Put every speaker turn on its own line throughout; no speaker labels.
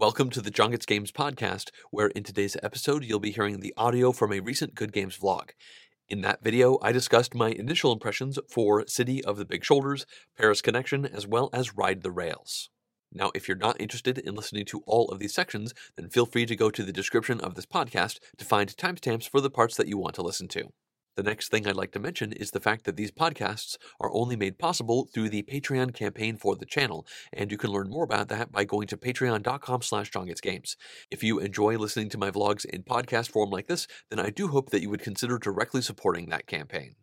Welcome to the Jon Gets Games podcast, where in today's episode you'll be hearing the audio from a recent Good Games vlog. In that video, I discussed my initial impressions for City of the Big Shoulders, Paris Connection, as well as Ride the Rails. Now, if you're not interested in listening to all of these sections, then feel free to go to the description of this podcast to find timestamps for the parts that you want to listen to. The next thing I'd like to mention is the fact that these podcasts are only made possible through the Patreon campaign for the channel, and you can learn more about that by going to patreon.com slash games. If you enjoy listening to my vlogs in podcast form like this, then I do hope that you would consider directly supporting that campaign.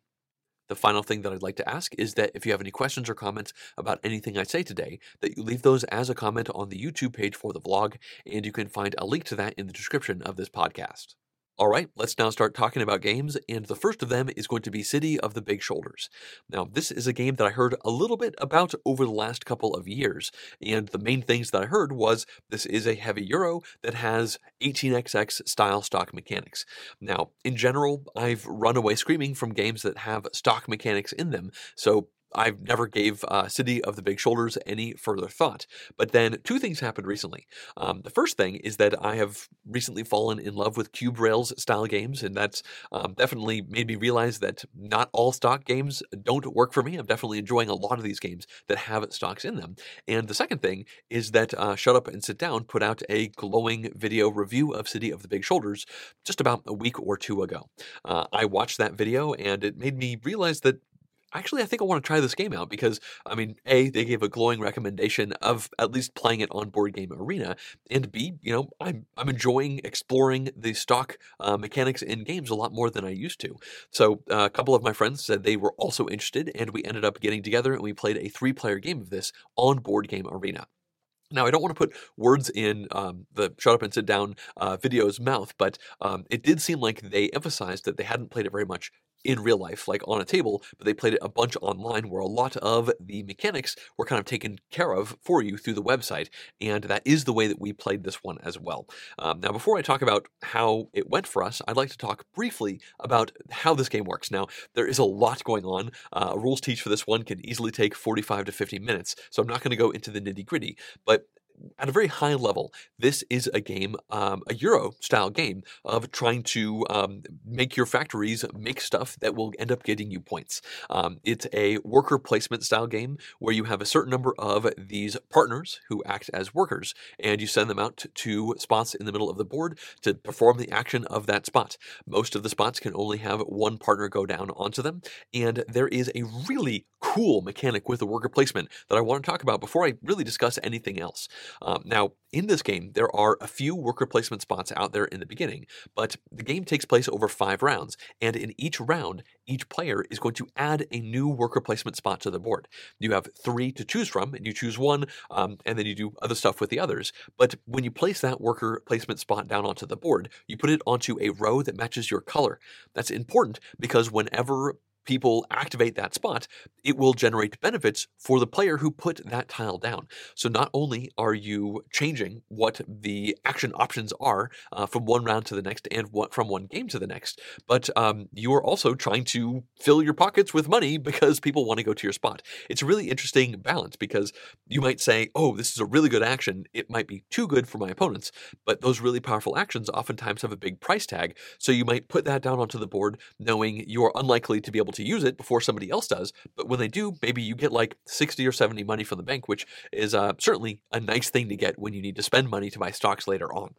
The final thing that I'd like to ask is that if you have any questions or comments about anything I say today, that you leave those as a comment on the YouTube page for the vlog, and you can find a link to that in the description of this podcast. All right, let's now start talking about games, and the first of them is going to be City of the Big Shoulders. Now, this is a game that I heard a little bit about over the last couple of years, and the main things that I heard was this is a heavy Euro that has 18xx style stock mechanics. Now, in general, I've run away screaming from games that have stock mechanics in them, so I never gave uh, City of the Big Shoulders any further thought. But then two things happened recently. Um, the first thing is that I have recently fallen in love with Cube Rails style games, and that's um, definitely made me realize that not all stock games don't work for me. I'm definitely enjoying a lot of these games that have stocks in them. And the second thing is that uh, Shut Up and Sit Down put out a glowing video review of City of the Big Shoulders just about a week or two ago. Uh, I watched that video, and it made me realize that actually, I think I want to try this game out because, I mean, A, they gave a glowing recommendation of at least playing it on Board Game Arena, and B, you know, I'm, I'm enjoying exploring the stock uh, mechanics in games a lot more than I used to. So uh, a couple of my friends said they were also interested, and we ended up getting together and we played a three player game of this on Board Game Arena. Now, I don't want to put words in um, the shut up and sit down uh, video's mouth, but um, it did seem like they emphasized that they hadn't played it very much in real life, like on a table, but they played it a bunch online where a lot of the mechanics were kind of taken care of for you through the website. And that is the way that we played this one as well. Um, now, before I talk about how it went for us, I'd like to talk briefly about how this game works. Now, there is a lot going on. Uh, rules teach for this one can easily take 45 to 50 minutes, so I'm not going to go into the nitty gritty, but at a very high level, this is a game, um, a Euro style game of trying to um, make your factories make stuff that will end up getting you points. Um, it's a worker placement style game where you have a certain number of these partners who act as workers, and you send them out to spots in the middle of the board to perform the action of that spot. Most of the spots can only have one partner go down onto them, and there is a really cool mechanic with the worker placement that I want to talk about before I really discuss anything else. Um, now, in this game, there are a few worker placement spots out there in the beginning, but the game takes place over five rounds, and in each round, each player is going to add a new worker placement spot to the board. You have three to choose from, and you choose one, um, and then you do other stuff with the others. But when you place that worker placement spot down onto the board, you put it onto a row that matches your color. That's important because whenever people activate that spot, it will generate benefits for the player who put that tile down. So not only are you changing what the action options are uh, from one round to the next and what, from one game to the next, but um, you are also trying to fill your pockets with money because people want to go to your spot. It's a really interesting balance because you might say, oh, this is a really good action. It might be too good for my opponents, but those really powerful actions oftentimes have a big price tag. So you might put that down onto the board knowing you are unlikely to be able to use it before somebody else does. But when they do, maybe you get like 60 or 70 money from the bank, which is uh, certainly a nice thing to get when you need to spend money to buy stocks later on.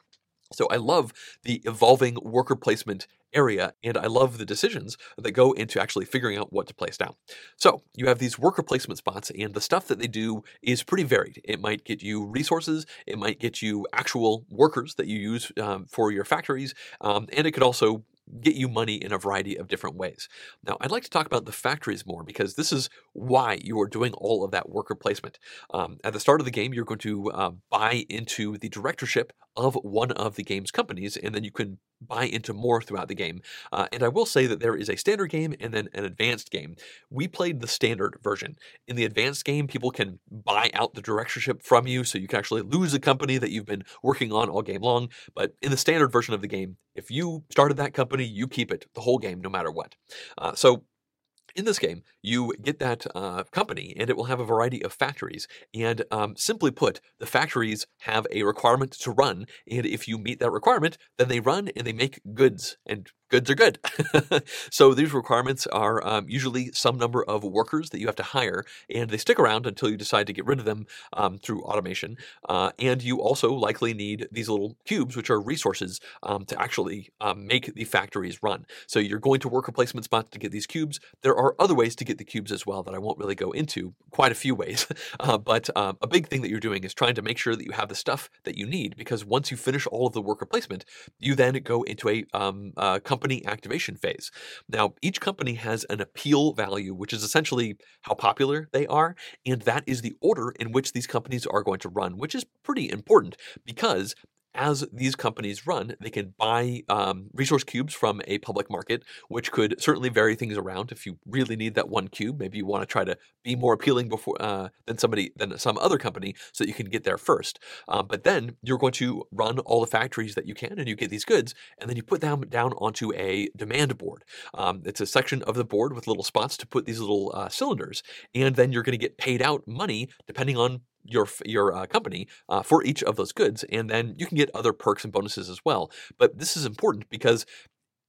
So I love the evolving worker placement area, and I love the decisions that go into actually figuring out what to place down. So you have these worker placement spots, and the stuff that they do is pretty varied. It might get you resources, it might get you actual workers that you use um, for your factories, um, and it could also get you money in a variety of different ways. Now, I'd like to talk about the factories more because this is why you are doing all of that worker placement. Um, at the start of the game, you're going to uh, buy into the directorship of one of the game's companies, and then you can buy into more throughout the game. Uh, and I will say that there is a standard game and then an advanced game. We played the standard version. In the advanced game, people can buy out the directorship from you, so you can actually lose a company that you've been working on all game long. But in the standard version of the game, if you started that company, you keep it the whole game, no matter what. Uh, so in this game, you get that uh, company and it will have a variety of factories. And um, simply put, the factories have a requirement to run. And if you meet that requirement, then they run and they make goods. And goods are good. so these requirements are um, usually some number of workers that you have to hire, and they stick around until you decide to get rid of them um, through automation. Uh, and you also likely need these little cubes, which are resources um, to actually um, make the factories run. So you're going to worker placement spots to get these cubes. There are other ways to get the cubes as well that I won't really go into, quite a few ways. Uh, but um, a big thing that you're doing is trying to make sure that you have the stuff that you need, because once you finish all of the worker placement, you then go into a um, uh, company activation phase. Now, each company has an appeal value, which is essentially how popular they are, and that is the order in which these companies are going to run, which is pretty important because as these companies run, they can buy um, resource cubes from a public market, which could certainly vary things around. If you really need that one cube, maybe you want to try to be more appealing before uh, than somebody than some other company, so that you can get there first. Um, but then you're going to run all the factories that you can, and you get these goods, and then you put them down onto a demand board. Um, it's a section of the board with little spots to put these little uh, cylinders, and then you're going to get paid out money depending on your your uh, company uh, for each of those goods, and then you can get other perks and bonuses as well. But this is important because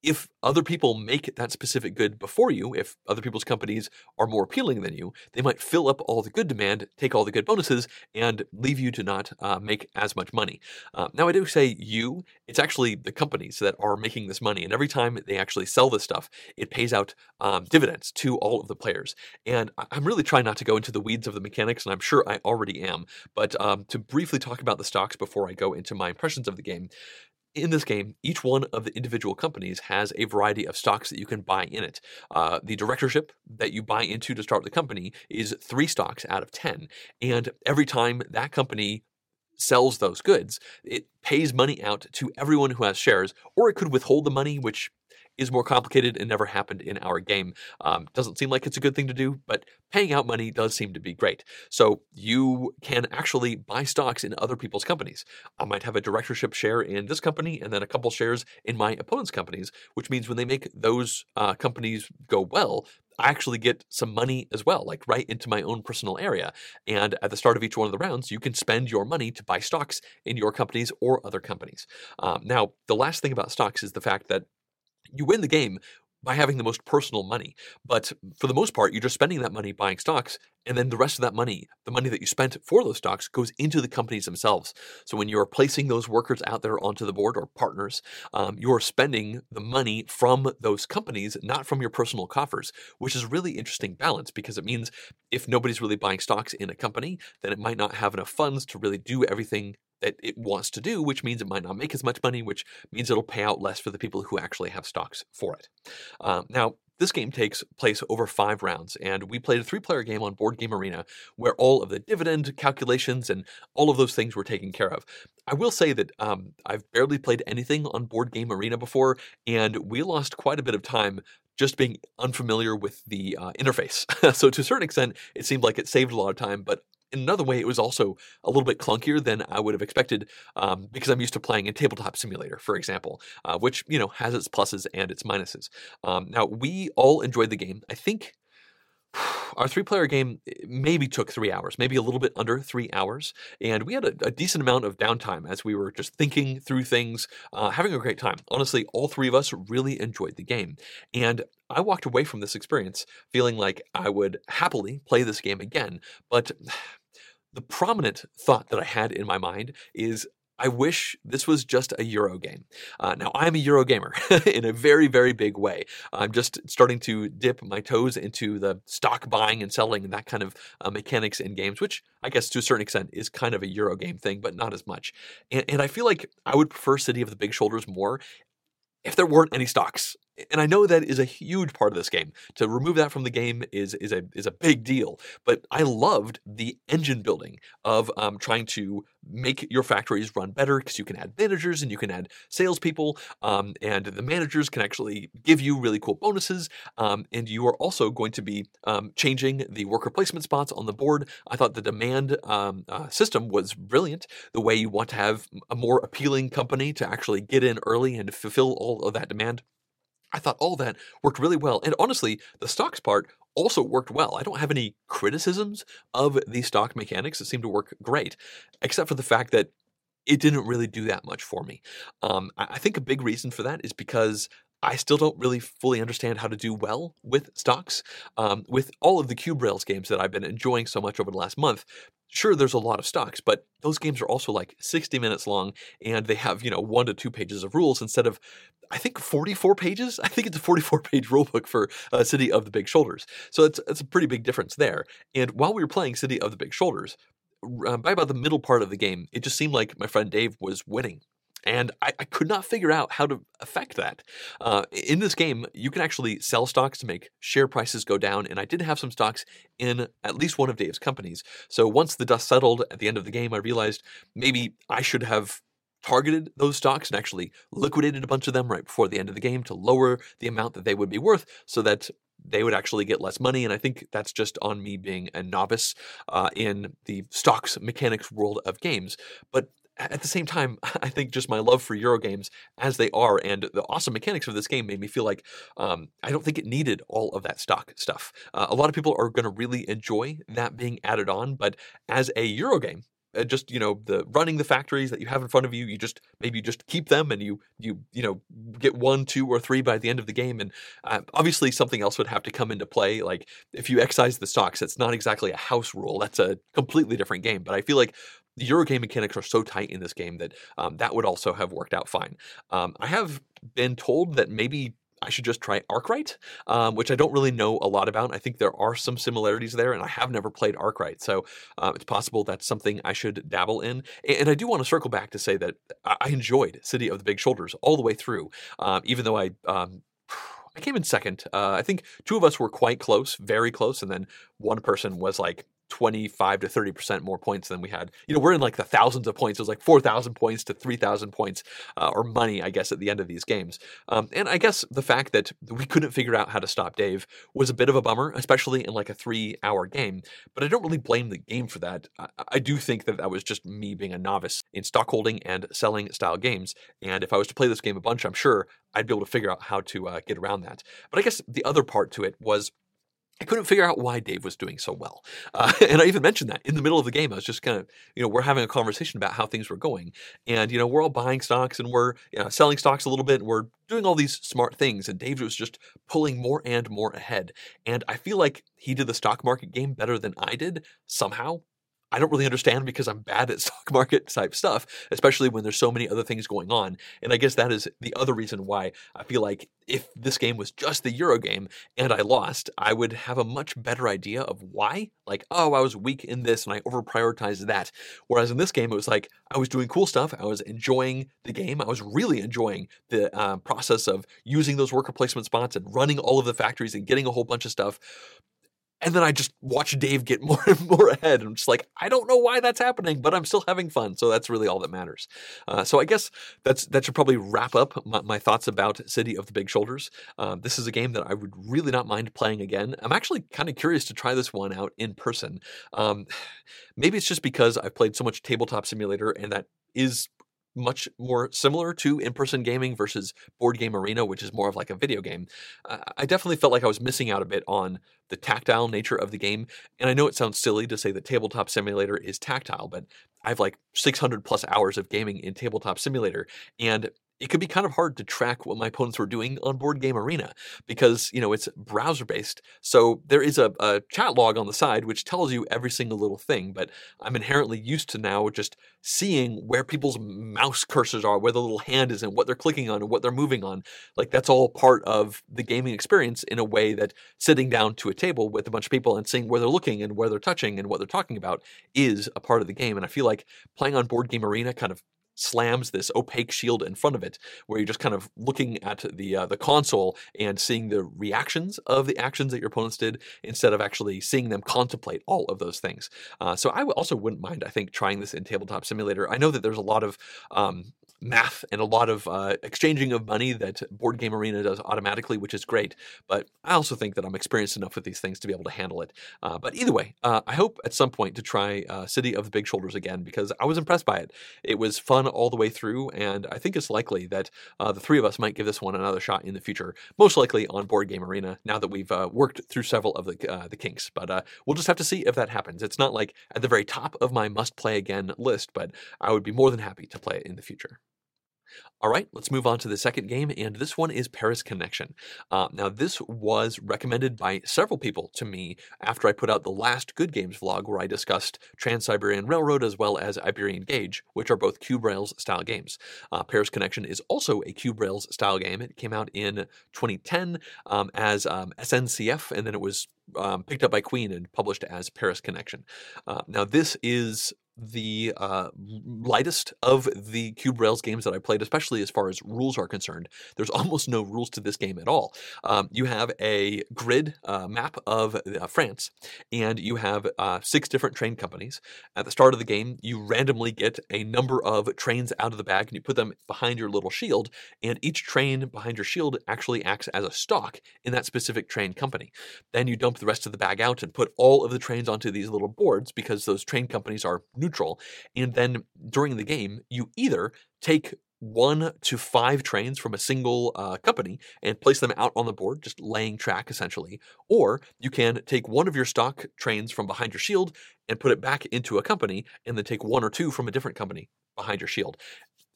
if other people make that specific good before you, if other people's companies are more appealing than you, they might fill up all the good demand, take all the good bonuses, and leave you to not uh, make as much money. Uh, now, I do say you, it's actually the companies that are making this money. And every time they actually sell this stuff, it pays out um, dividends to all of the players. And I'm really trying not to go into the weeds of the mechanics, and I'm sure I already am. But um, to briefly talk about the stocks before I go into my impressions of the game, in this game, each one of the individual companies has a variety of stocks that you can buy in it. Uh, the directorship that you buy into to start the company is three stocks out of 10. And every time that company sells those goods, it pays money out to everyone who has shares, or it could withhold the money, which is more complicated and never happened in our game. Um, doesn't seem like it's a good thing to do, but paying out money does seem to be great. So you can actually buy stocks in other people's companies. I might have a directorship share in this company and then a couple shares in my opponent's companies, which means when they make those uh, companies go well, I actually get some money as well, like right into my own personal area. And at the start of each one of the rounds, you can spend your money to buy stocks in your companies or other companies. Um, now, the last thing about stocks is the fact that you win the game by having the most personal money. But for the most part, you're just spending that money buying stocks, and then the rest of that money, the money that you spent for those stocks, goes into the companies themselves. So when you're placing those workers out there onto the board or partners, um, you're spending the money from those companies, not from your personal coffers, which is really interesting balance because it means if nobody's really buying stocks in a company, then it might not have enough funds to really do everything that it wants to do, which means it might not make as much money, which means it'll pay out less for the people who actually have stocks for it. Um, now, this game takes place over five rounds, and we played a three player game on Board Game Arena where all of the dividend calculations and all of those things were taken care of. I will say that um, I've barely played anything on Board Game Arena before, and we lost quite a bit of time just being unfamiliar with the uh, interface. so, to a certain extent, it seemed like it saved a lot of time, but in another way, it was also a little bit clunkier than I would have expected um, because I'm used to playing in Tabletop Simulator, for example, uh, which you know has its pluses and its minuses. Um, now we all enjoyed the game. I think our three player game eh, maybe took three hours, maybe a little bit under three hours. And we had a, a decent amount of downtime as we were just thinking through things, uh, having a great time. Honestly, all three of us really enjoyed the game. And I walked away from this experience feeling like I would happily play this game again. But the prominent thought that I had in my mind is I wish this was just a Euro game. Uh, now, I'm a Euro gamer in a very, very big way. I'm just starting to dip my toes into the stock buying and selling and that kind of uh, mechanics in games, which I guess to a certain extent is kind of a Euro game thing, but not as much. And, and I feel like I would prefer City of the Big Shoulders more if there weren't any stocks and I know that is a huge part of this game. To remove that from the game is is a is a big deal. But I loved the engine building of um, trying to make your factories run better because you can add managers and you can add salespeople, um, and the managers can actually give you really cool bonuses. Um, and you are also going to be um, changing the worker placement spots on the board. I thought the demand um, uh, system was brilliant. The way you want to have a more appealing company to actually get in early and fulfill all of that demand I thought all that worked really well. And honestly, the stocks part also worked well. I don't have any criticisms of the stock mechanics. It seemed to work great, except for the fact that it didn't really do that much for me. Um, I think a big reason for that is because I still don't really fully understand how to do well with stocks. Um, with all of the Cube Rails games that I've been enjoying so much over the last month, sure, there's a lot of stocks, but those games are also like 60 minutes long and they have, you know, one to two pages of rules instead of, I think, 44 pages. I think it's a 44 page rulebook for uh, City of the Big Shoulders. So it's, it's a pretty big difference there. And while we were playing City of the Big Shoulders, uh, by about the middle part of the game, it just seemed like my friend Dave was winning and I, I, could not figure out how to affect that. Uh, in this game, you can actually sell stocks to make share prices go down, and I did have some stocks in at least one of Dave's companies. So once the dust settled at the end of the game, I realized maybe I should have targeted those stocks and actually liquidated a bunch of them right before the end of the game to lower the amount that they would be worth so that they would actually get less money. And I think that's just on me being a novice uh, in the stocks mechanics world of games. But at the same time, I think just my love for Euro games as they are and the awesome mechanics of this game made me feel like um, I don't think it needed all of that stock stuff. Uh, a lot of people are going to really enjoy that being added on, but as a Euro game, uh, just you know the running the factories that you have in front of you you just maybe you just keep them and you you you know get one two or three by the end of the game and uh, obviously something else would have to come into play like if you excise the stocks it's not exactly a house rule that's a completely different game but i feel like the Eurogame mechanics are so tight in this game that um, that would also have worked out fine. Um, I have been told that maybe I should just try Arkwright, um, which I don't really know a lot about. I think there are some similarities there, and I have never played Arkwright, so um, it's possible that's something I should dabble in. And I do want to circle back to say that I enjoyed City of the Big Shoulders all the way through, um, even though I. Um, I came in second. Uh, I think two of us were quite close, very close, and then one person was like 25 to 30% more points than we had. You know, we're in like the thousands of points. It was like 4,000 points to 3,000 points uh, or money, I guess, at the end of these games. Um, and I guess the fact that we couldn't figure out how to stop Dave was a bit of a bummer, especially in like a three hour game. But I don't really blame the game for that. I, I do think that that was just me being a novice in stockholding and selling style games. And if I was to play this game a bunch, I'm sure I'd be able to figure out how to uh, get around that. But I guess the other part to it was I couldn't figure out why Dave was doing so well. Uh, and I even mentioned that in the middle of the game. I was just kind of, you know, we're having a conversation about how things were going. And, you know, we're all buying stocks and we're you know, selling stocks a little bit. And we're doing all these smart things. And Dave was just pulling more and more ahead. And I feel like he did the stock market game better than I did somehow. I don't really understand because I'm bad at stock market type stuff, especially when there's so many other things going on. And I guess that is the other reason why I feel like if this game was just the Euro game and I lost, I would have a much better idea of why. Like, oh, I was weak in this and I over prioritized that. Whereas in this game, it was like I was doing cool stuff. I was enjoying the game. I was really enjoying the uh, process of using those worker placement spots and running all of the factories and getting a whole bunch of stuff. And then I just watch Dave get more and more ahead. I'm just like, I don't know why that's happening, but I'm still having fun. So that's really all that matters. Uh, so I guess that's that should probably wrap up my, my thoughts about City of the Big Shoulders. Um, this is a game that I would really not mind playing again. I'm actually kind of curious to try this one out in person. Um, maybe it's just because I've played so much Tabletop Simulator and that is much more similar to in-person gaming versus board game arena which is more of like a video game. Uh, i definitely felt like i was missing out a bit on the tactile nature of the game. And i know it sounds silly to say that tabletop simulator is tactile but i have like 600 plus hours of gaming in tabletop simulator. And it could be kind of hard to track what my opponents were doing on Board Game Arena because, you know, it's browser based. So there is a, a, chat log on the side which tells you every single little thing, but I'm inherently used to now just seeing where people's mouse cursors are, where the little hand is and what they're clicking on and what they're moving on. Like that's all part of the gaming experience in a way that sitting down to a table with a bunch of people and seeing where they're looking and where they're touching and what they're talking about is a part of the game. And I feel like playing on Board Game Arena kind of slams this opaque shield in front of it, where you're just kind of looking at the uh, the console and seeing the reactions of the actions that your opponents did, instead of actually seeing them contemplate all of those things. Uh, so I also wouldn't mind, I think, trying this in Tabletop Simulator. I know that there's a lot of um, math and a lot of uh, exchanging of money that Board Game Arena does automatically, which is great. But I also think that I'm experienced enough with these things to be able to handle it. Uh, but either way, uh, I hope at some point to try uh, City of the Big Shoulders again because I was impressed by it. It was fun all the way through, and I think it's likely that uh, the three of us might give this one another shot in the future. Most likely on Board Game Arena now that we've uh, worked through several of the the kinks. But we'll just have to see if that happens. It's not like at the very top of my must play again list, but I would be more than happy to play it in the future. All right, let's move on to the second game, and this one is Paris Connection. Uh, now, this was recommended by several people to me after I put out the last Good Games vlog where I discussed Trans Siberian Railroad as well as Iberian Gauge, which are both Cube Rails style games. Uh, Paris Connection is also a Cube Rails style game. It came out in 2010 um, as um, SNCF, and then it was um, picked up by Queen and published as Paris Connection. Uh, now, this is the uh, lightest of the Cube Rails games that I played, especially as far as rules are concerned. There's almost no rules to this game at all. Um, you have a grid uh, map of uh, France, and you have uh, six different train companies. At the start of the game, you randomly get a number of trains out of the bag, and you put them behind your little shield, and each train behind your shield actually acts as a stock in that specific train company. Then you dump the rest of the bag out and put all of the trains onto these little boards because those train companies are neutral. And then during the game, you either take one to five trains from a single uh, company and place them out on the board, just laying track essentially. Or you can take one of your stock trains from behind your shield and put it back into a company, and then take one or two from a different company behind your shield.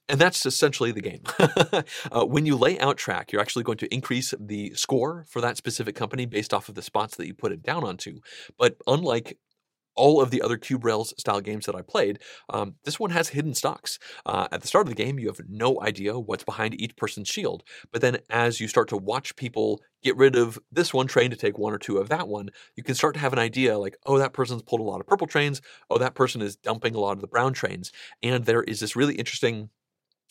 And that's essentially the game. uh, when you lay out track, you're actually going to increase the score for that specific company based off of the spots that you put it down onto. But unlike all of the other Cube Rails style games that I played, um, this one has hidden stocks. Uh, at the start of the game, you have no idea what's behind each person's shield. But then as you start to watch people get rid of this one train to take one or two of that one, you can start to have an idea like, oh, that person's pulled a lot of purple trains. Oh, that person is dumping a lot of the brown trains. And there is this really interesting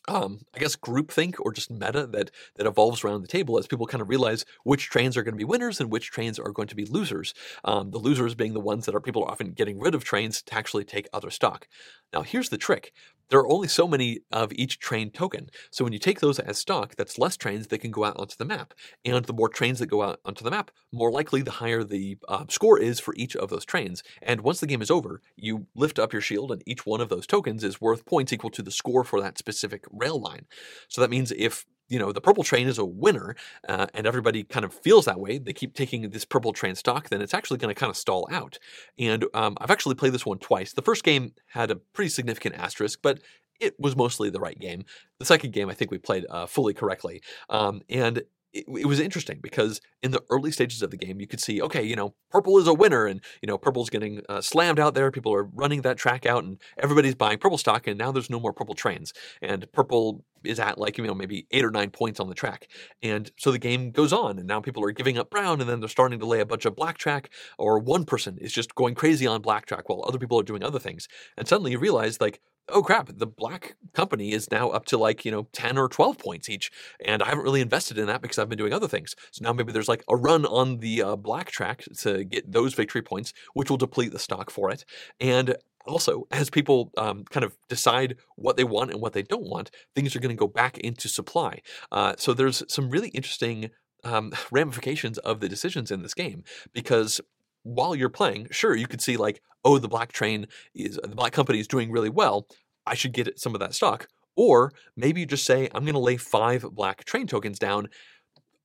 um, I guess groupthink or just meta that that evolves around the table as people kind of realize which trains are going to be winners and which trains are going to be losers. Um, the losers being the ones that are people are often getting rid of trains to actually take other stock. Now here's the trick: there are only so many of each train token. So when you take those as stock, that's less trains that can go out onto the map. And the more trains that go out onto the map, more likely the higher the uh, score is for each of those trains. And once the game is over, you lift up your shield, and each one of those tokens is worth points equal to the score for that specific rail line. So that means if you know the purple train is a winner uh, and everybody kind of feels that way. They keep taking this purple train stock then it's actually going to kind of stall out. And um, i've actually played this one twice. The first game had a pretty significant asterisk but it was mostly the right game. The second game i think we played uh, fully correctly. Um, and it, it, was interesting because in the early stages of the game, you could see, okay, you know, purple is a winner, and you know, purple's getting uh, slammed out there. People are running that track out, and everybody's buying purple stock, and now there's no more purple trains, and purple is at like you know maybe eight or nine points on the track, and so the game goes on, and now people are giving up brown, and then they're starting to lay a bunch of black track, or one person is just going crazy on black track while other people are doing other things, and suddenly you realize like oh crap, the black company is now up to like, you know, 10 or 12 points each. And I haven't really invested in that because I've been doing other things. So now maybe there's like a run on the uh, black track to get those victory points, which will deplete the stock for it. And also, as people um, kind of decide what they want and what they don't want, things are going to go back into supply. Uh, so there's some really interesting um, ramifications of the decisions in this game because while you're playing, sure, you could see like, oh, the black train is the black company is doing really well. I should get some of that stock. Or maybe you just say, I'm going to lay five black train tokens down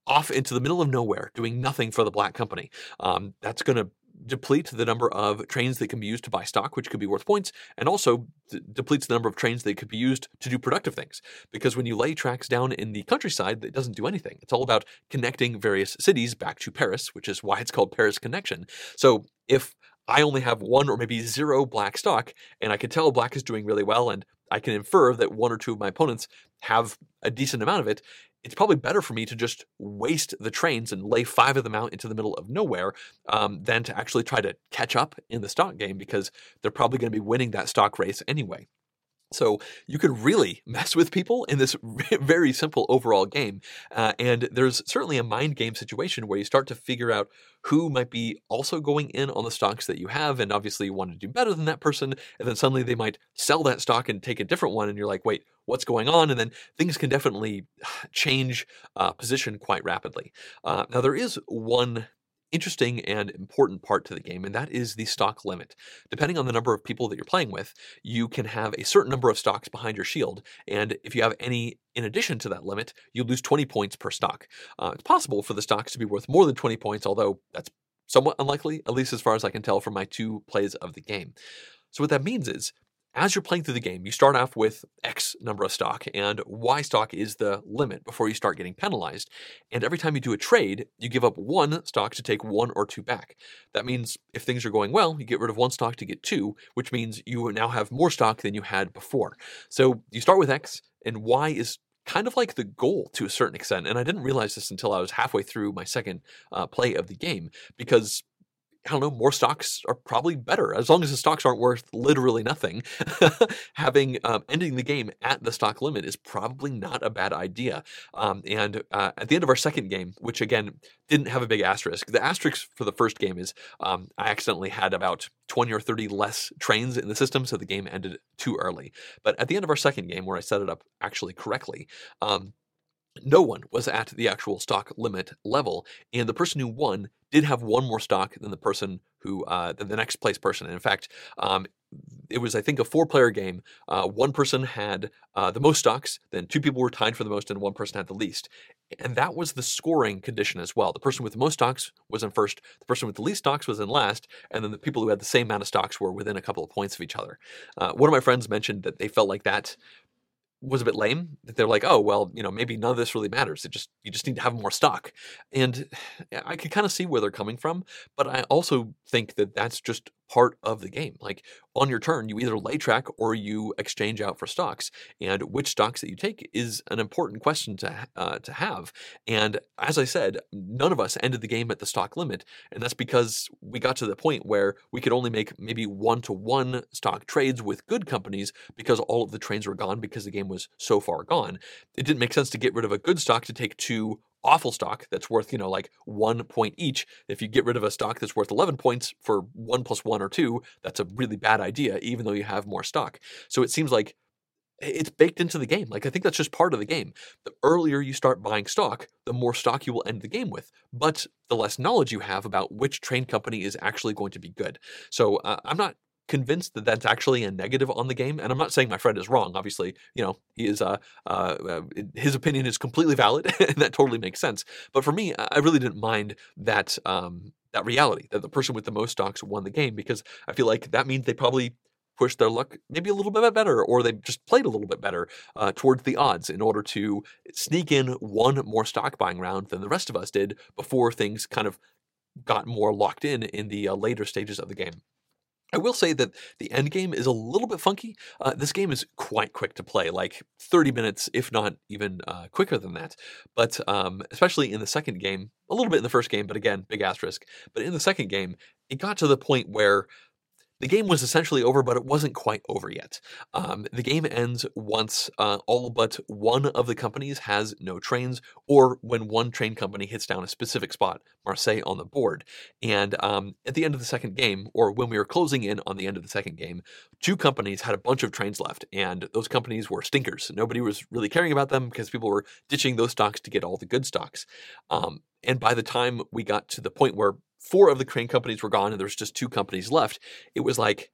off into the middle of nowhere, doing nothing for the black company. Um, that's going to deplete the number of trains that can be used to buy stock, which could be worth points, and also d- depletes the number of trains that could be used to do productive things. Because when you lay tracks down in the countryside, it doesn't do anything. It's all about connecting various cities back to Paris, which is why it's called Paris Connection. So if I only have one or maybe zero black stock, and I can tell black is doing really well, and I can infer that one or two of my opponents have a decent amount of it it's probably better for me to just waste the trains and lay five of them out into the middle of nowhere um, than to actually try to catch up in the stock game because they're probably going to be winning that stock race anyway. So you could really mess with people in this very simple overall game. Uh, and there's certainly a mind game situation where you start to figure out who might be also going in on the stocks that you have. And obviously you want to do better than that person. And then suddenly they might sell that stock and take a different one. And you're like, wait, what's going on? And then things can definitely change uh, position quite rapidly. Uh, now, there is one interesting and important part to the game, and that is the stock limit. Depending on the number of people that you're playing with, you can have a certain number of stocks behind your shield, and if you have any in addition to that limit, you lose 20 points per stock. Uh, it's possible for the stocks to be worth more than 20 points, although that's somewhat unlikely, at least as far as I can tell from my two plays of the game. So what that means is as you're playing through the game, you start off with X number of stock, and Y stock is the limit before you start getting penalized. And every time you do a trade, you give up one stock to take one or two back. That means if things are going well, you get rid of one stock to get two, which means you now have more stock than you had before. So you start with X, and Y is kind of like the goal to a certain extent. And I didn't realize this until I was halfway through my second uh, play of the game because I don't know, more stocks are probably better as long as the stocks aren't worth literally nothing. Having um, ending the game at the stock limit is probably not a bad idea. Um, and uh, at the end of our second game, which again didn't have a big asterisk, the asterisk for the first game is um, I accidentally had about 20 or 30 less trains in the system, so the game ended too early. But at the end of our second game, where I set it up actually correctly, um, no one was at the actual stock limit level, and the person who won did have one more stock than the person who uh, than the next place person. And in fact, um, it was I think a four player game. Uh, one person had uh, the most stocks, then two people were tied for the most, and one person had the least. And that was the scoring condition as well. The person with the most stocks was in first, the person with the least stocks was in last, and then the people who had the same amount of stocks were within a couple of points of each other. Uh, one of my friends mentioned that they felt like that was a bit lame. That they're like, oh well, you know, maybe none of this really matters. It just you just need to have more stock, and I can kind of see where they're coming from. But I also think that that's just part of the game. Like on your turn, you either lay track or you exchange out for stocks, and which stocks that you take is an important question to uh, to have. And as I said, none of us ended the game at the stock limit, and that's because we got to the point where we could only make maybe one to one stock trades with good companies because all of the trains were gone because the game was so far gone. It didn't make sense to get rid of a good stock to take two awful stock that's worth, you know, like one point each. If you get rid of a stock that's worth 11 points for one plus one or two, that's a really bad idea, even though you have more stock. So it seems like it's baked into the game. Like I think that's just part of the game. The earlier you start buying stock, the more stock you will end the game with. But the less knowledge you have about which train company is actually going to be good. So uh, I'm not convinced that that's actually a negative on the game. And I'm not saying my friend is wrong. Obviously, you know, he is, uh, uh, uh his opinion is completely valid and that totally makes sense. But for me, I really didn't mind that, um, that reality that the person with the most stocks won the game because I feel like that means they probably pushed their luck maybe a little bit better or they just played a little bit better uh, towards the odds in order to sneak in one more stock buying round than the rest of us did before things kind of got more locked in in the uh, later stages of the game. I will say that the end game is a little bit funky. Uh, this game is quite quick to play, like 30 minutes, if not even uh, quicker than that. But um, especially in the second game, a little bit in the first game, but again, big asterisk. But in the second game, it got to the point where the game was essentially over, but it wasn't quite over yet. Um, the game ends once uh, all but one of the companies has no trains, or when one train company hits down a specific spot, Marseille on the board. And um, at the end of the second game, or when we were closing in on the end of the second game, two companies had a bunch of trains left, and those companies were stinkers. Nobody was really caring about them because people were ditching those stocks to get all the good stocks. Um, and by the time we got to the point where four of the crane companies were gone and there was just two companies left, it was like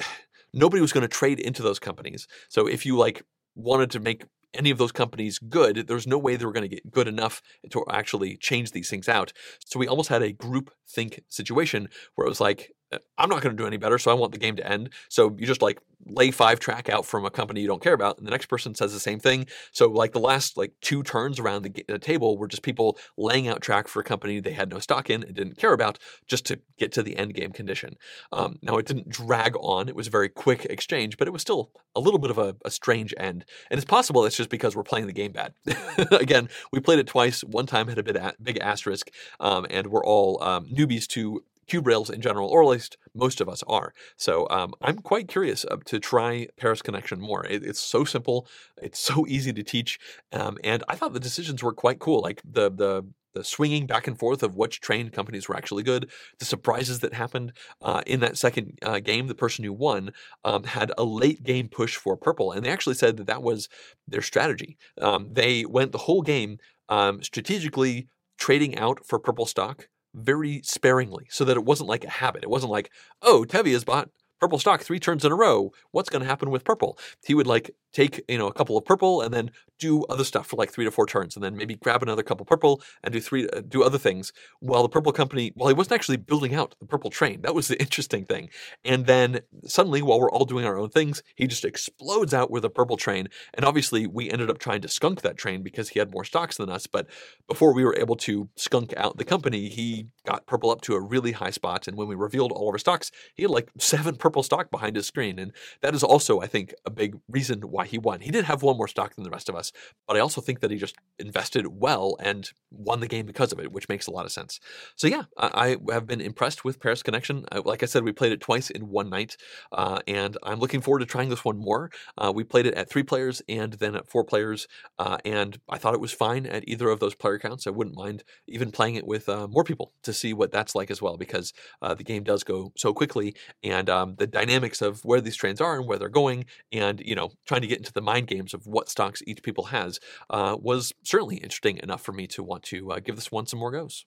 nobody was going to trade into those companies. So if you like wanted to make any of those companies good, there's no way they were going to get good enough to actually change these things out. So we almost had a group think situation where it was like, I'm not going to do any better, so I want the game to end. So you just like lay five track out from a company you don't care about, and the next person says the same thing. So like the last like two turns around the, the table were just people laying out track for a company they had no stock in and didn't care about, just to get to the end game condition. Um, now it didn't drag on; it was a very quick exchange, but it was still a little bit of a, a strange end. And it's possible it's just because we're playing the game bad. Again, we played it twice. One time had a bit a, big asterisk, um, and we're all um, newbies to cube rails in general, or at least most of us are. So um, I'm quite curious uh, to try Paris Connection more. It, it's so simple, it's so easy to teach, um, and I thought the decisions were quite cool. Like the the the swinging back and forth of which train companies were actually good, the surprises that happened uh, in that second uh, game. The person who won um, had a late game push for purple, and they actually said that that was their strategy. Um, they went the whole game um, strategically trading out for purple stock very sparingly so that it wasn't like a habit. It wasn't like, oh, Tevi has bought purple stock three turns in a row. What's going to happen with purple? He would like take you know a couple of purple and then do other stuff for like three to four turns, and then maybe grab another couple purple and do three uh, do other things while the purple company while he wasn't actually building out the purple train. That was the interesting thing. And then suddenly, while we're all doing our own things, he just explodes out with a purple train. And obviously, we ended up trying to skunk that train because he had more stocks than us. But before we were able to skunk out the company, he got purple up to a really high spot. And when we revealed all of our stocks, he had like seven purple stock behind his screen. And that is also, I think, a big reason why he won. He did have one more stock than the rest of us, but I also think that he just invested well and won the game because of it, which makes a lot of sense. So yeah, I, I have been impressed with Paris Connection. I, like I said, we played it twice in one night, uh, and I'm looking forward to trying this one more. Uh, we played it at three players and then at four players, uh, and I thought it was fine at either of those player counts. I wouldn't mind even playing it with uh, more people to see what that's like as well, because uh, the game does go so quickly, and um, the dynamics of where these trains are and where they're going, and you know, trying to get into the mind games of what stocks each people has uh, was certainly interesting enough for me to want to uh, give this one some more goes.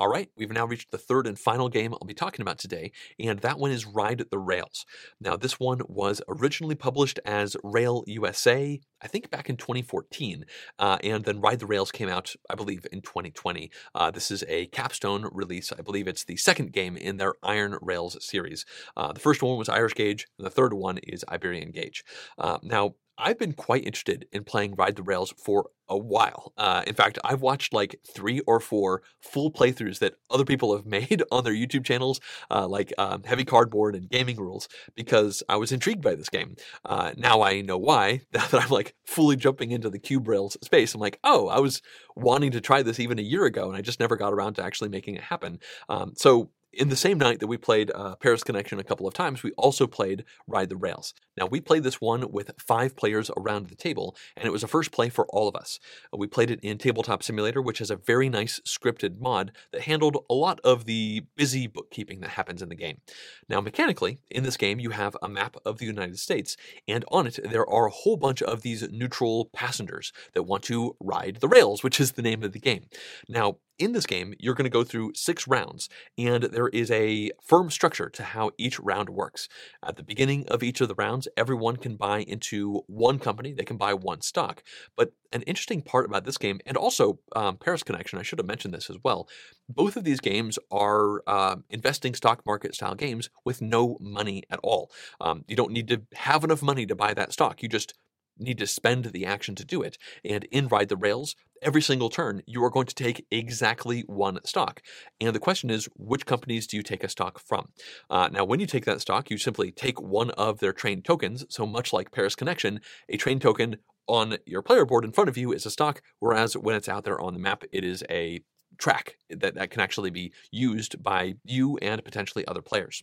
All right, we've now reached the third and final game I'll be talking about today, and that one is Ride the Rails. Now, this one was originally published as Rail USA, I think back in 2014, uh, and then Ride the Rails came out, I believe, in 2020. Uh, this is a capstone release. I believe it's the second game in their Iron Rails series. Uh, the first one was Irish Gauge, and the third one is Iberian Gauge. Uh, now, I've been quite interested in playing Ride the Rails for a while. Uh, in fact, I've watched like three or four full playthroughs that other people have made on their YouTube channels, uh, like um, Heavy Cardboard and Gaming Rules, because I was intrigued by this game. Uh, now I know why. Now that I'm like fully jumping into the Cube Rails space, I'm like, oh, I was wanting to try this even a year ago, and I just never got around to actually making it happen. Um, so in the same night that we played uh, Paris Connection a couple of times, we also played Ride the Rails. Now, we played this one with five players around the table, and it was a first play for all of us. We played it in Tabletop Simulator, which has a very nice scripted mod that handled a lot of the busy bookkeeping that happens in the game. Now, mechanically, in this game, you have a map of the United States, and on it, there are a whole bunch of these neutral passengers that want to ride the rails, which is the name of the game. Now, in this game, you're going to go through six rounds, and there is a firm structure to how each round works. At the beginning of each of the rounds, everyone can buy into one company, they can buy one stock. But an interesting part about this game, and also um, Paris Connection, I should have mentioned this as well, both of these games are uh, investing stock market style games with no money at all. Um, you don't need to have enough money to buy that stock. You just need to spend the action to do it. And in Ride the Rails, every single turn, you are going to take exactly one stock. And the question is, which companies do you take a stock from? Uh, now, when you take that stock, you simply take one of their train tokens. So much like Paris Connection, a train token on your player board in front of you is a stock, whereas when it's out there on the map, it is a track that, that can actually be used by you and potentially other players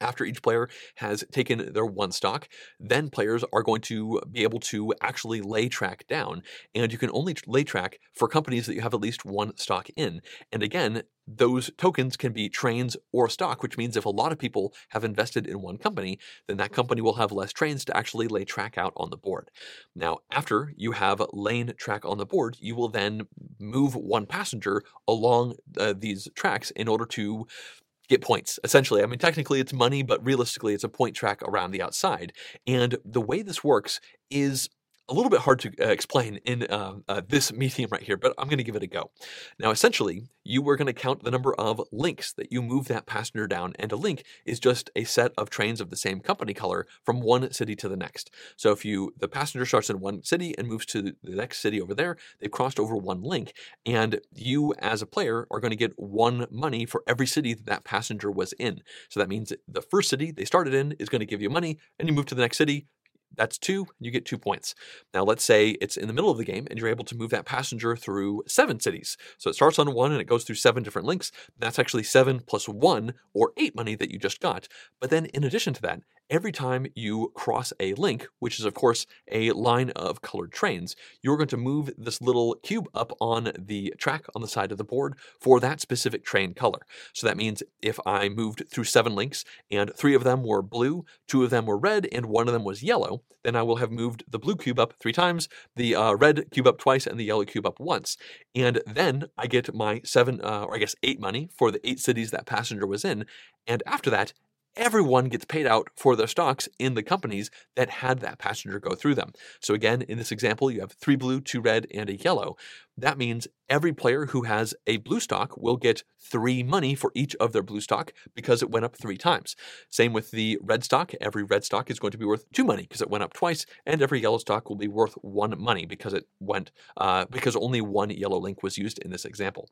after each player has taken their one stock, then players are going to be able to actually lay track down. And you can only lay track for companies that you have at least one stock in. And again, those tokens can be trains or stock, which means if a lot of people have invested in one company, then that company will have less trains to actually lay track out on the board. Now, after you have laid track on the board, you will then move one passenger along uh, these tracks in order to get points, essentially. I mean, technically it's money, but realistically it's a point track around the outside. And the way this works is a little bit hard to uh, explain in uh, uh, this medium right here, but I'm going to give it a go. Now, essentially, you are going to count the number of links that you move that passenger down, and a link is just a set of trains of the same company color from one city to the next. So if you the passenger starts in one city and moves to the next city over there, they've crossed over one link, and you as a player are going to get one money for every city that that passenger was in. So that means the first city they started in is going to give you money, and you move to the next city, that's two, you get two points. Now, let's say it's in the middle of the game and you're able to move that passenger through seven cities. So it starts on one and it goes through seven different links. That's actually seven plus one or eight money that you just got. But then, in addition to that, every time you cross a link, which is, of course, a line of colored trains, you're going to move this little cube up on the track on the side of the board for that specific train color. So that means if I moved through seven links and three of them were blue, two of them were red, and one of them was yellow, then I will have moved the blue cube up three times, the uh, red cube up twice, and the yellow cube up once. And then I get my seven, uh, or I guess eight money for the eight cities that passenger was in. And after that, everyone gets paid out for their stocks in the companies that had that passenger go through them. So again, in this example, you have three blue, two red, and a yellow. That means every player who has a blue stock will get three money for each of their blue stock because it went up three times. Same with the red stock. Every red stock is going to be worth two money because it went up twice, and every yellow stock will be worth one money because it went uh, because only one yellow link was used in this example.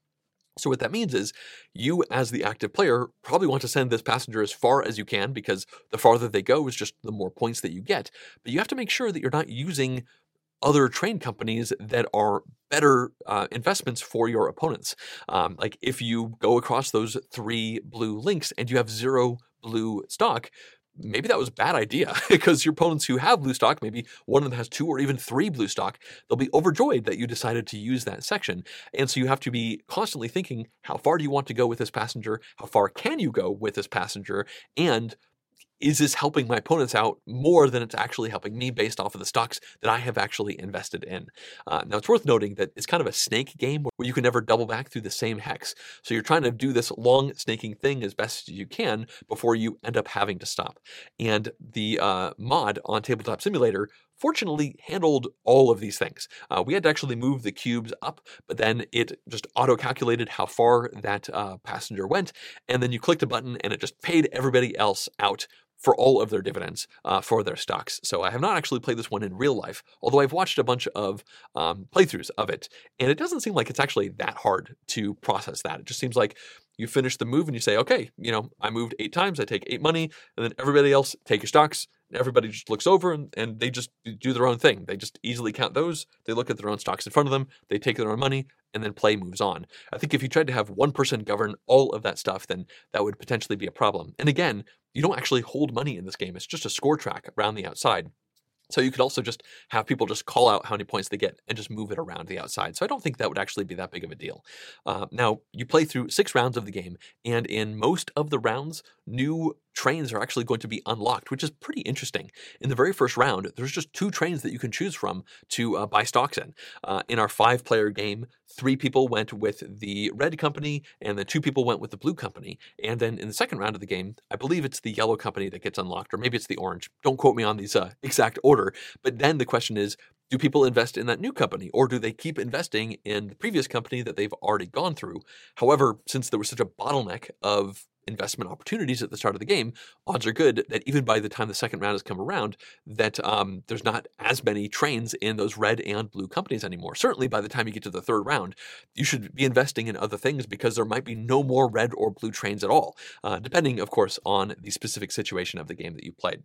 So what that means is you as the active player probably want to send this passenger as far as you can because the farther they go is just the more points that you get. But you have to make sure that you're not using other train companies that are better uh, investments for your opponents. Um, like if you go across those three blue links and you have zero blue stock, maybe that was a bad idea because your opponents who have blue stock, maybe one of them has two or even three blue stock, they'll be overjoyed that you decided to use that section. And so you have to be constantly thinking how far do you want to go with this passenger? How far can you go with this passenger? And is this helping my opponents out more than it's actually helping me based off of the stocks that I have actually invested in? Uh, now, it's worth noting that it's kind of a snake game where you can never double back through the same hex. So you're trying to do this long snaking thing as best as you can before you end up having to stop. And the uh, mod on Tabletop Simulator fortunately handled all of these things. Uh, we had to actually move the cubes up, but then it just auto calculated how far that uh, passenger went. And then you clicked a button and it just paid everybody else out for all of their dividends uh, for their stocks. So I have not actually played this one in real life, although I've watched a bunch of um, playthroughs of it, and it doesn't seem like it's actually that hard to process that. It just seems like you finish the move and you say, okay, you know, I moved eight times, I take eight money, and then everybody else take your stocks. Everybody just looks over and, and they just do their own thing. They just easily count those. They look at their own stocks in front of them. They take their own money, and then play moves on. I think if you tried to have one person govern all of that stuff, then that would potentially be a problem. And again, you don't actually hold money in this game. It's just a score track around the outside. So you could also just have people just call out how many points they get and just move it around the outside. So I don't think that would actually be that big of a deal. Uh, now, you play through six rounds of the game, and in most of the rounds, new trains are actually going to be unlocked, which is pretty interesting. In the very first round, there's just two trains that you can choose from to uh, buy stocks in. Uh, in our five player game, three people went with the red company, and then two people went with the blue company. And then in the second round of the game, I believe it's the yellow company that gets unlocked, or maybe it's the orange. Don't quote me on these uh, exact order. But then the question is do people invest in that new company or do they keep investing in the previous company that they've already gone through? However, since there was such a bottleneck of investment opportunities at the start of the game, odds are good that even by the time the second round has come around, that um, there's not as many trains in those red and blue companies anymore. Certainly, by the time you get to the third round, you should be investing in other things because there might be no more red or blue trains at all, uh, depending, of course, on the specific situation of the game that you played.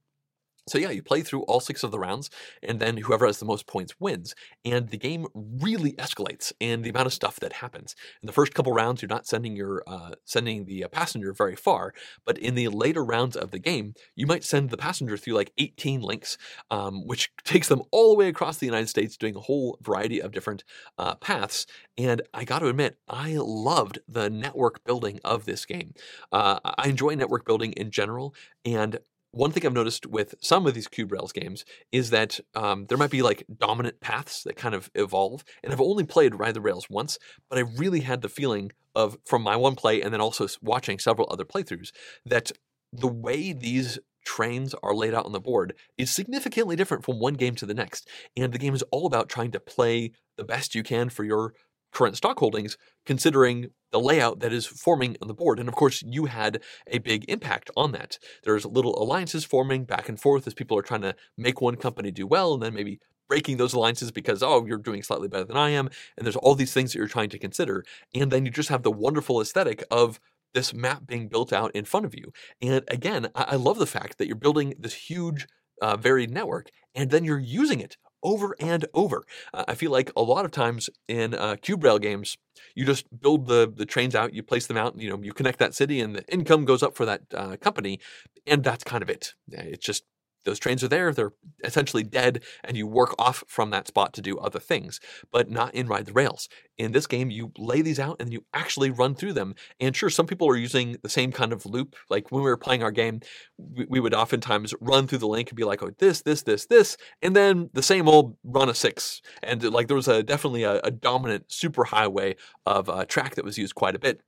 So yeah, you play through all six of the rounds, and then whoever has the most points wins. And the game really escalates in the amount of stuff that happens. In the first couple rounds, you're not sending your uh, sending the uh, passenger very far, but in the later rounds of the game, you might send the passenger through like 18 links, um, which takes them all the way across the United States, doing a whole variety of different uh, paths. And I got to admit, I loved the network building of this game. Uh, I enjoy network building in general, and one thing I've noticed with some of these Cube Rails games is that um, there might be like dominant paths that kind of evolve. And I've only played Ride the Rails once, but I really had the feeling of, from my one play and then also watching several other playthroughs, that the way these trains are laid out on the board is significantly different from one game to the next. And the game is all about trying to play the best you can for your current stock holdings, considering the layout that is forming on the board. And of course, you had a big impact on that. There's little alliances forming back and forth as people are trying to make one company do well and then maybe breaking those alliances because, oh, you're doing slightly better than I am. And there's all these things that you're trying to consider. And then you just have the wonderful aesthetic of this map being built out in front of you. And again, I, love the fact that you're building this huge uh, varied network, and then you're using it over and over. Uh, I feel like a lot of times in uh, cube rail games, you just build the the trains out, you place them out, you know, you connect that city, and the income goes up for that uh, company, and that's kind of it. It's just those trains are there, they're essentially dead, and you work off from that spot to do other things, but not in Ride the Rails. In this game, you lay these out and you actually run through them. And sure, some people are using the same kind of loop. Like when we were playing our game, we, we would oftentimes run through the link and be like, oh, this, this, this, this, and then the same old run a six. And like there was a definitely a, a dominant super highway of uh, track that was used quite a bit.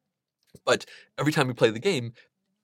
But every time we play the game,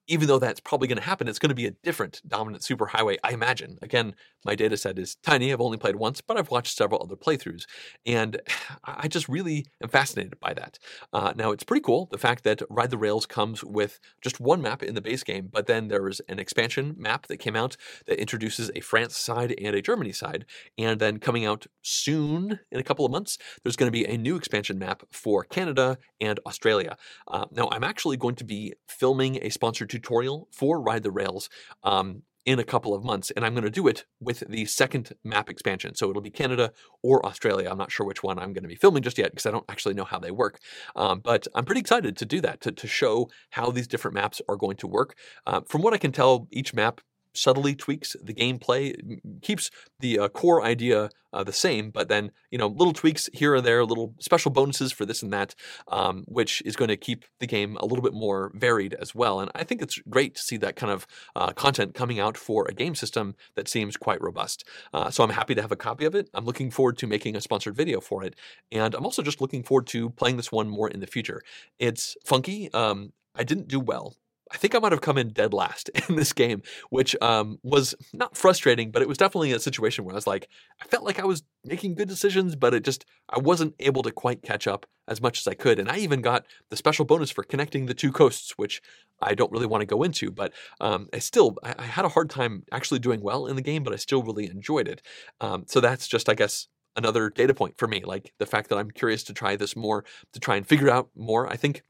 even though that's probably going to happen, it's going to be a different dominant superhighway, I imagine. Again, my data set is tiny. I've only played once, but I've watched several other playthroughs. And I just really am fascinated by that. Uh, now, it's pretty cool the fact that Ride the Rails comes with just one map in the base game, but then there's an expansion map that came out that introduces a France side and a Germany side. And then coming out soon, in a couple of months, there's going to be a new expansion map for Canada and Australia. Uh, now, I'm actually going to be filming a sponsored tutorial for Ride the Rails um, in a couple of months, and I'm going to do it with the second map expansion. So it'll be Canada or Australia. I'm not sure which one I'm going to be filming just yet because I don't actually know how they work. Um, but I'm pretty excited to do that, to, to show how these different maps are going to work. Uh, from what I can tell, each map subtly tweaks the gameplay, keeps the uh, core idea uh, the same, but then you know little tweaks here or there, little special bonuses for this and that, um, which is going to keep the game a little bit more varied as well. And I think it's great to see that kind of uh, content coming out for a game system that seems quite robust. Uh, so I'm happy to have a copy of it. I'm looking forward to making a sponsored video for it, and I'm also just looking forward to playing this one more in the future. It's funky. Um, I didn't do well I think I might have come in dead last in this game, which um, was not frustrating, but it was definitely a situation where I was like, I felt like I was making good decisions, but it just, I wasn't able to quite catch up as much as I could. And I even got the special bonus for connecting the two coasts, which I don't really want to go into, but um, I still, I, I, had a hard time actually doing well in the game, but I still really enjoyed it. Um, so that's just, I guess, another data point for me, like the fact that I'm curious to try this more, to try and figure out more. I think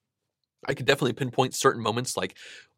I could definitely pinpoint certain moments like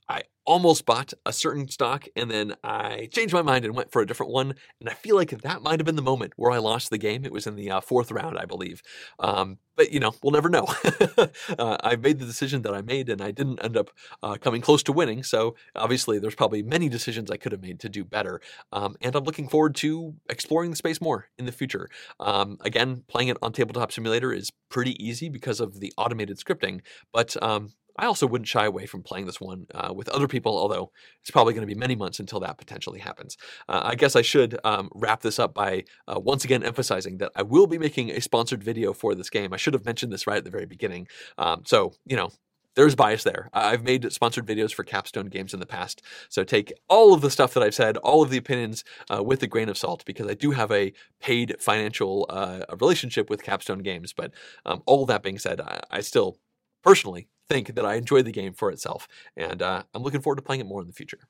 I almost bought a certain stock and then I changed my mind and went for a different one. And I feel like that might have been the moment where I lost the game. It was in the uh, fourth round, I believe. Um, but, you know, we'll never know. uh, I made the decision that I made and I didn't end up uh, coming close to winning. So obviously, there's probably many decisions I could have made to do better. Um, and I'm looking forward to exploring the space more in the future. Um, again, playing it on Tabletop Simulator is pretty easy because of the automated scripting. But um, I also wouldn't shy away from playing this one uh, with other people, although it's probably going to be many months until that potentially happens. Uh, I guess I should um, wrap this up by uh, once again emphasizing that I will be making a sponsored video for this game. I should have mentioned this right at the very beginning. Um, so, you know, there's bias there. I've made sponsored videos for Capstone games in the past, so take all of the stuff that I've said, all of the opinions, uh, with a grain of salt, because I do have a paid financial uh, relationship with Capstone games. But um, all that being said, I, I still personally think that I enjoyed the game for itself, and uh, I'm looking forward to playing it more in the future.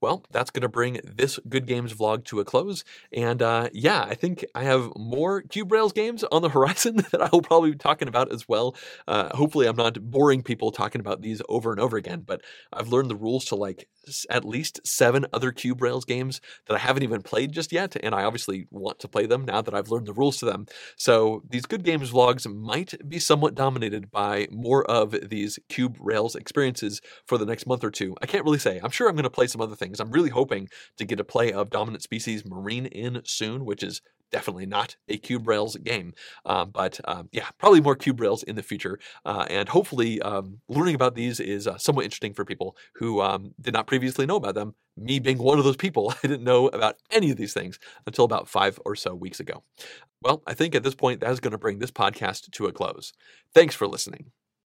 Well, that's going to bring this Good Games vlog to a close. And uh, yeah, I think I have more Cube Rails games on the horizon that I will probably be talking about as well. Uh, hopefully, I'm not boring people talking about these over and over again, but I've learned the rules to like at least seven other Cube Rails games that I haven't even played just yet. And I obviously want to play them now that I've learned the rules to them. So these Good Games vlogs might be somewhat dominated by more of these Cube Rails experiences for the next month or two. I can't really say. I'm sure I'm going to play some other things. I'm really hoping to get a play of Dominant Species Marine in soon, which is definitely not a Cube Rails game. Um, but um, yeah, probably more Cube Rails in the future. Uh, and hopefully, um, learning about these is uh, somewhat interesting for people who um, did not previously know about them. Me being one of those people, I didn't know about any of these things until about five or so weeks ago. Well, I think at this point, that is going to bring this podcast to a close. Thanks for listening.